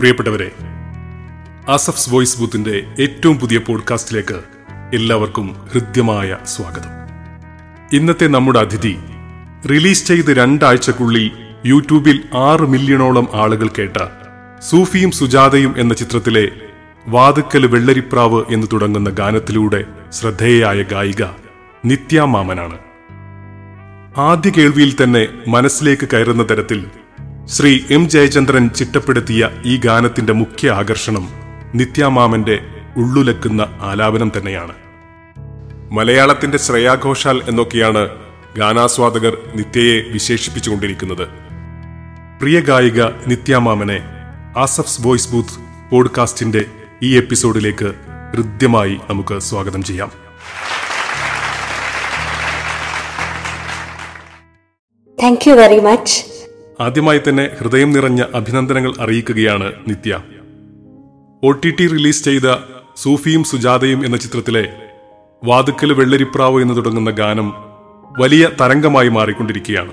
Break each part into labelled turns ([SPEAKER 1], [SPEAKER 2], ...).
[SPEAKER 1] പ്രിയപ്പെട്ടവരെ ആസഫ്സ് വോയിസ് ബൂത്തിന്റെ ഏറ്റവും പുതിയ പോഡ്കാസ്റ്റിലേക്ക് എല്ലാവർക്കും ഹൃദ്യമായ സ്വാഗതം. ഇന്നത്തെ നമ്മുടെ അതിഥി റിലീസ് ചെയ്ത് രണ്ടാഴ്ചക്കുള്ളിൽ യൂട്യൂബിൽ ആറ് മില്യണോളം ആളുകൾ കേട്ട സൂഫിയും സുജാതയും എന്ന ചിത്രത്തിലെ വാതുക്കൽ വെള്ളരിപ്രാവ് എന്ന് തുടങ്ങുന്ന ഗാനത്തിലൂടെ ശ്രദ്ധേയയായ ഗായിക നിത്യ മാമനാണ് ആദ്യ കേൾവിയിൽ തന്നെ മനസ്സിലേക്ക് കയറുന്ന തരത്തിൽ ശ്രീ എം ജയചന്ദ്രൻ ചിട്ടപ്പെടുത്തിയ ഈ ഗാനത്തിന്റെ മുഖ്യ ആകർഷണം നിത്യാമാമന്റെ ഉള്ളുലക്കുന്ന ആലാപനം തന്നെയാണ്. മലയാളത്തിന്റെ ശ്രേയാഘോഷാൽ എന്നൊക്കെയാണ് ഗാനാസ്വാദകർ നിത്യയെ വിശേഷിപ്പിച്ചുകൊണ്ടിരിക്കുന്നത്. പ്രിയ ഗായിക നിത്യാമാമനെ ആസഫ്സ് വോയിസ് ബൂത്ത് പോഡ്കാസ്റ്റിന്റെ ഈ എപ്പിസോഡിലേക്ക് ഹൃദ്യമായി നമുക്ക് സ്വാഗതം ചെയ്യാം.
[SPEAKER 2] താങ്ക് യു വെരി മച്ച്
[SPEAKER 1] ആദ്യമായി തന്നെ ഹൃദയം നിറഞ്ഞ അഭിനന്ദനങ്ങൾ അറിയിക്കുകയാണ് Nithya. O T T release ചെയ്ത സൂഫിയും സുജാതയും എന്ന ചിത്രത്തിലെ വാതുക്കൽ വെള്ളരിപ്രാവ് എന്ന് തുടങ്ങുന്ന ഗാനം വലിയ തരംഗമായി മാറിക്കൊണ്ടിരിക്കുകയാണ്.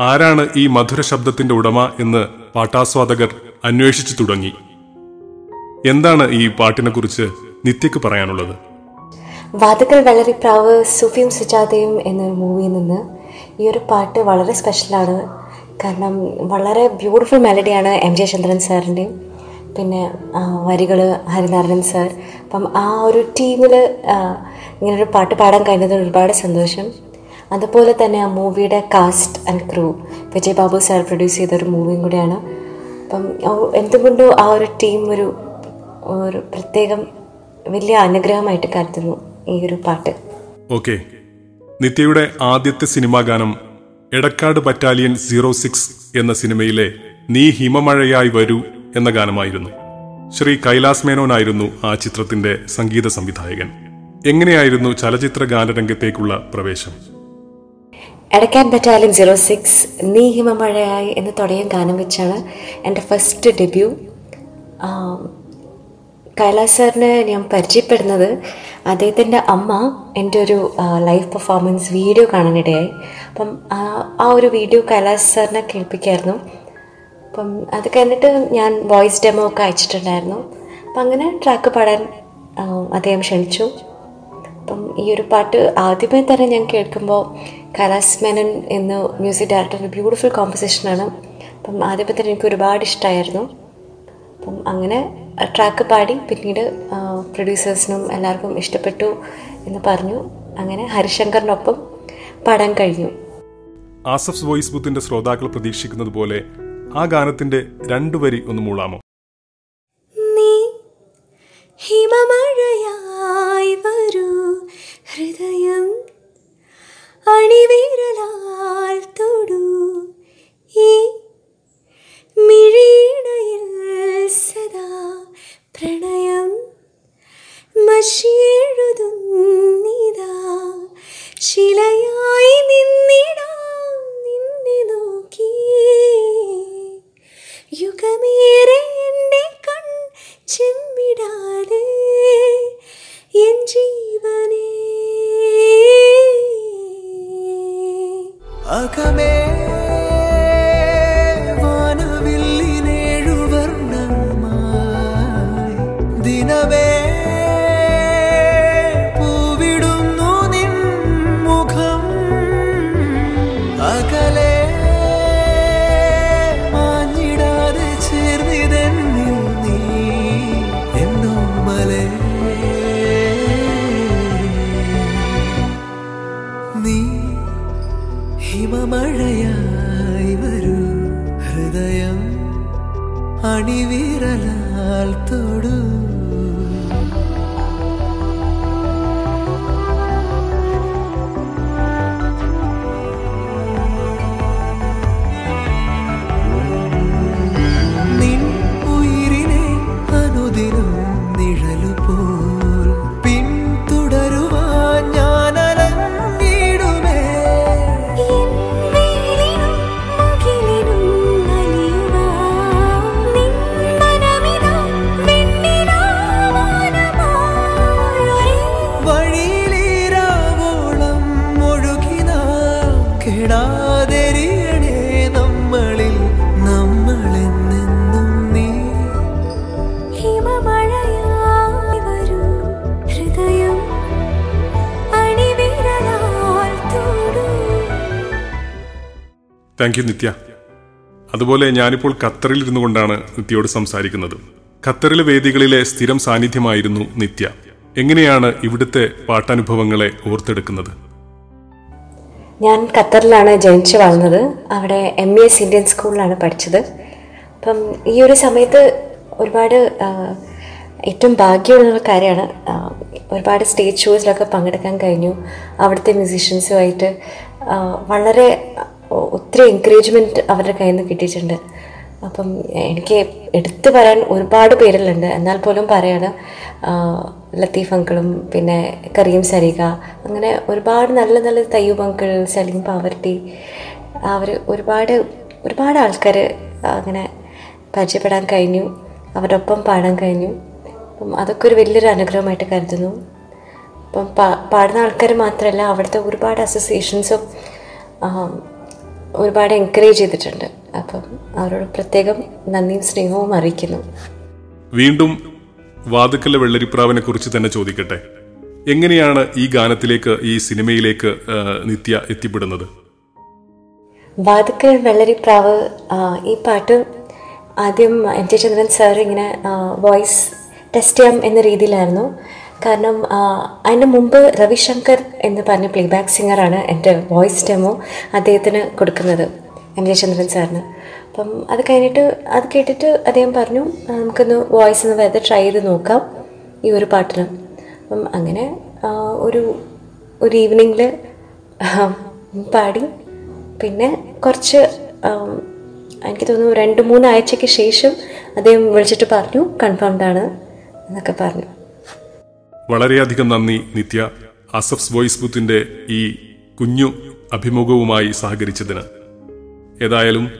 [SPEAKER 1] ആരാണ് ഈ മധുര ശബ്ദത്തിന്റെ ഉടമ എന്ന് പാട്ടാസ്വാദകർ അന്വേഷിച്ചു തുടങ്ങി. എന്താണ് ഈ പാട്ടിനെ കുറിച്ച് നിത്യക്ക് പറയാനുള്ളത്?
[SPEAKER 2] വാതുക്കൽ വെള്ളരിപ്രാവ് സൂഫിയും സുജാതയും എന്ന മൂവിയിൽ നിന്ന് ഈ ഒരു പാട്ട് വളരെ സ്പെഷ്യലാണ് കാരണം വളരെ ബ്യൂട്ടിഫുൾ മെലഡിയാണ് എം ജയചന്ദ്രൻ സാറിന്റെയും പിന്നെ വരികൾ ഹരിനാരായണൻ സാർ അപ്പം ആ ഒരു ടീമിൽ ഇങ്ങനൊരു പാട്ട് പാടാൻ കഴിഞ്ഞതിൽ ഒരുപാട് സന്തോഷം. അതുപോലെ തന്നെ ആ മൂവിയുടെ cast and crew Vijay Babu sir produce ചെയ്ത ഒരു മൂവിയും കൂടിയാണ്. അപ്പം എന്തുകൊണ്ടോ ആ ഒരു ടീം ഒരു ഒരു പ്രത്യേകം വലിയ അനുഗ്രഹമായിട്ട് കരുതുന്നു ഈ ഒരു പാട്ട്.
[SPEAKER 1] ഓക്കെ നിത്യയുടെ ആദ്യത്തെ സിനിമാ ഗാനം എടക്കാട് ബറ്റാലിയൻ സീറോ സിക്സ് എന്ന സിനിമയിലെ നീ ഹിമമഴയായി വരൂ എന്ന ഗാനമായിരുന്നു. ശ്രീ കൈലാസ് മേനോനായിരുന്നു ആ ചിത്രത്തിന്റെ സംഗീത സംവിധായകൻ. എങ്ങനെയായിരുന്നു ചലച്ചിത്ര ഗാനരംഗത്തേക്കുള്ള പ്രവേശം?
[SPEAKER 2] എടക്കാൻ ബറ്റാലിയൻ സീറോ സിക്സ് നീ ഹിമമഴയായി എന്ന് തുടങ്ങിയ ഗാനം വെച്ചാണ് എന്റെ ഫസ്റ്റ് ഡെബ്യൂ കൈലാസ് സാറിനെ ഞാൻ പരിചയപ്പെടുന്നത് അദ്ദേഹത്തിന്റെ അമ്മ എന്റെ ഒരു ലൈവ് പെർഫോമൻസ് വീഡിയോ കാണാനിടയായി. അപ്പം ആ- ഒരു വീഡിയോ കൈലാസ് സാറിനെ കേൾപ്പിക്കായിരുന്നു. അപ്പം അത് കഴിഞ്ഞിട്ട് ഞാൻ വോയിസ് ഡെമോ ഒക്കെ അയച്ചിട്ടുണ്ടായിരുന്നു. അപ്പം അങ്ങനെ ട്രാക്ക് പാടാൻ അദ്ദേഹം ക്ഷണിച്ചു. അപ്പം ഈ ഒരു പാട്ട് ആദ്യമേ തന്നെ ഞാൻ കേൾക്കുമ്പോൾ കൈലാസ് മേനൻ എന്ന മ്യൂസിക് ഡയറക്ടറിന്റെ ബ്യൂട്ടിഫുൾ കോമ്പസിഷനാണ് അപ്പം ആദ്യമേ തന്നെ എനിക്ക് ഒരുപാട് ഇഷ്ടമായിരുന്നു. അപ്പം അങ്ങനെ ട്രാക്ക് പാടി പിന്നീട് പ്രൊഡ്യൂസേഴ്സിനും എല്ലാവർക്കും ഇഷ്ടപ്പെട്ടു എന്ന് പറഞ്ഞു. അങ്ങനെ ഹരിശങ്കറിനൊപ്പം പാടാൻ കഴിഞ്ഞു.
[SPEAKER 1] ആസഫ്സ് വോയിസ് ബുത്തിന്റെ ശ്രോതാക്കൾ പ്രതീക്ഷിക്കുന്നത് പോലെ ആ ഗാനത്തിന്റെ രണ്ടു വരി ഒന്ന് മൂളാമോ?
[SPEAKER 2] നീ ഹിമമഴയായി വരൂ ഹൃദയം അണിവിരലാൽ തൊടൂ. ഈ മിഴിയിണയിൽ
[SPEAKER 3] 高め അണിവിരലാൽ തൊടൂ
[SPEAKER 1] താങ്ക് യു നിത്യ. അതുപോലെ ഞാനിപ്പോൾ ഖത്തറിൽ ഇരുന്നു കൊണ്ടാണ് നിത്യയോട് സംസാരിക്കുന്നത്. ഖത്തറിലെ വേദികളിലെ സ്ഥിരം സാന്നിധ്യമായിരുന്നു നിത്യ. എങ്ങനെയാണ് ഇവിടുത്തെ പാട്ടനുഭവങ്ങളെ ഓർത്തെടുക്കുന്നത്?
[SPEAKER 2] ഞാൻ ഖത്തറിലാണ് ജനിച്ചു വളർന്നത്. അവിടെ എം ഇ എസ് ഇന്ത്യൻ സ്കൂളിലാണ് പഠിച്ചത്. അപ്പം ഈ ഒരു സമയത്ത് ഒരുപാട് ഏറ്റവും ഭാഗ്യമുള്ള കാര്യമാണ് ഒരുപാട് സ്റ്റേജ് ഷോസിലൊക്കെ പങ്കെടുക്കാൻ കഴിഞ്ഞു. അവിടുത്തെ മ്യൂസീഷ്യൻസുമായിട്ട് വളരെ ഒത്തിരി എൻകറേജ്മെന്റ് അവരുടെ കയ്യിൽ നിന്ന് കിട്ടിയിട്ടുണ്ട്. അപ്പം എനിക്ക് എടുത്തു പറയാൻ ഒരുപാട് പേരിലുണ്ട്. എന്നാൽ പോലും പറയാണ് ലത്തീഫ് അങ്കിളും പിന്നെ കരീം സരിക അങ്ങനെ ഒരുപാട് നല്ല നല്ല തയ്യൂബ് അങ്കിൾ സലീം പാവർട്ടി അവർ ഒരുപാട് ഒരുപാട് ആൾക്കാർ അങ്ങനെ പരിചയപ്പെടാൻ കഴിഞ്ഞു. അവരുടെ ഒപ്പം പാടാൻ കഴിഞ്ഞു. അപ്പം അതൊക്കെ ഒരു വലിയൊരു അനുഗ്രഹമായിട്ട് കരുതുന്നു. അപ്പം പാടുന്ന ആൾക്കാർ മാത്രമല്ല അവിടുത്തെ ഒരുപാട് അസോസിയേഷൻസും ഒരുപാട് എൻകറേജ് ചെയ്തിട്ടുണ്ട്. അപ്പം അവരോട് പ്രത്യേകം നന്ദിയും സ്നേഹവും അറിയിക്കുന്നു.
[SPEAKER 1] വീണ്ടും വാതുക്കല്ല വെള്ളരിപ്രാവിനെ കുറിച്ച് തന്നെ ചോദിക്കട്ടെ. എങ്ങനെയാണ് ഈ ഗാനത്തിലേക്ക് ഈ സിനിമയിലേക്ക് നിത്യ എത്തിപ്പെടുന്നത്?
[SPEAKER 2] വാതുക്കൽ വെള്ളരിപ്രാവ് ഈ പാട്ട് ആദ്യം എം ടി ചന്ദ്രൻ സാർ ഇങ്ങനെ വോയിസ് ടെസ്റ്റ് ചെയ്യാം എന്ന രീതിയിലായിരുന്നു. കാരണം അതിന് മുമ്പ് രവിശങ്കർ എന്ന് പറഞ്ഞ പ്ലേബാക്ക് സിംഗറാണ് എന്റെ വോയിസ് ഡെമോ അദ്ദേഹത്തിന് കൊടുക്കുന്നത് എം ജെ ചന്ദ്രൻ സാറിന്. അപ്പം അത് കഴിഞ്ഞിട്ട് അത് കേട്ടിട്ട് അദ്ദേഹം പറഞ്ഞു നമുക്കൊന്ന് വോയിസ് ഒന്ന് വെറുതെ ട്രൈ ചെയ്ത് നോക്കാം ഈ ഒരു പാട്ടിന്. അപ്പം അങ്ങനെ ഒരു ഒരു ഈവനിങ്ങിൽ പാടി. പിന്നെ കുറച്ച് എനിക്ക് തോന്നുന്നു രണ്ട് മൂന്ന് ആഴ്ചയ്ക്ക് ശേഷം അദ്ദേഹം വിളിച്ചിട്ട് പറഞ്ഞു കൺഫേംഡ് ആണ് എന്നൊക്കെ പറഞ്ഞു.
[SPEAKER 1] വളരെയധികം നന്ദി നിത്യ. അസഫ്സ് വോയിസ് ബുത്തിന്റെ ഈ കുഞ്ഞു അഭിമുഖവുമായി സഹകരിച്ചതിന്. ഏതായാലും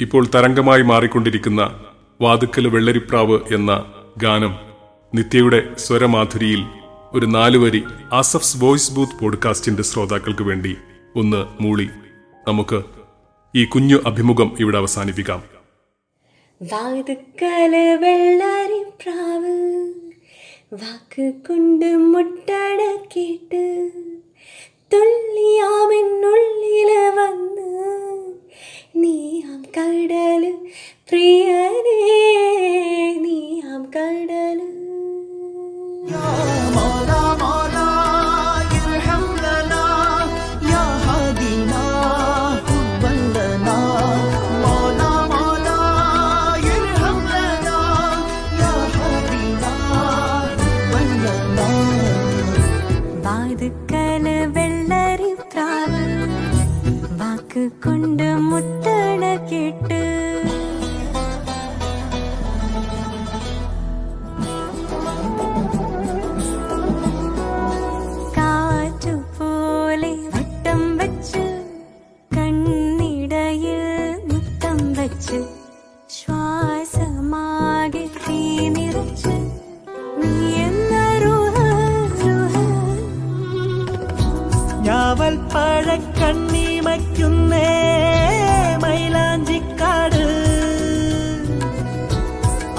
[SPEAKER 1] ഇപ്പോൾ തരംഗമായി മാറിക്കൊണ്ടിരിക്കുന്ന വാതുക്കൽ വെള്ളരിപ്രാവ് എന്ന ഗാനം നിത്യയുടെ സ്വരമാധുരിയിൽ ഒരു നാലുവരി അസഫ്സ് വോയിസ് ബൂത്ത് പോഡ്കാസ്റ്റിന്റെ ശ്രോതാക്കൾക്ക് വേണ്ടി ഒന്ന് മൂളി. നമുക്ക് ഈ കുഞ്ഞു അഭിമുഖം ഇവിടെ അവസാനിപ്പിക്കാം.
[SPEAKER 4] വാതുക്കൽ வாக்கு கொண்டு முட்டட கேட்டு துள்ளியாமின் உள்ளில வந்து நீ
[SPEAKER 5] ஆம் கடலு பிரியனே.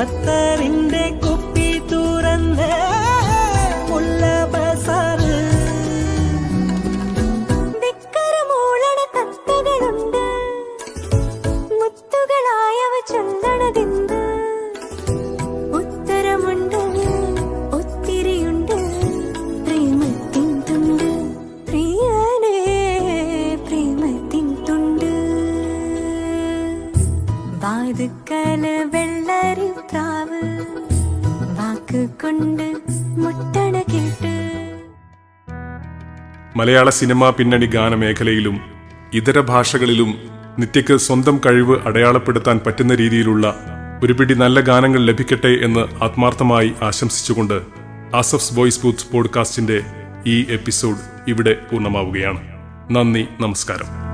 [SPEAKER 5] അത്തറിന്റെ
[SPEAKER 1] മലയാള സിനിമാ പിന്നണി ഗാനമേഖലയിലും ഇതര ഭാഷകളിലും നിത്യയ്ക്ക് സ്വന്തം കഴിവ് അടയാളപ്പെടുത്താൻ പറ്റുന്ന രീതിയിലുള്ള ഒരു പിടി നല്ല ഗാനങ്ങൾ ലഭിക്കട്ടെ എന്ന് ആത്മാർത്ഥമായി ആശംസിച്ചുകൊണ്ട് ആസഫ്സ് വോയിസ് ബൂത്ത് പോഡ്കാസ്റ്റിന്റെ ഈ എപ്പിസോഡ് ഇവിടെ പൂർണമാവുകയാണ്. നന്ദി നമസ്കാരം.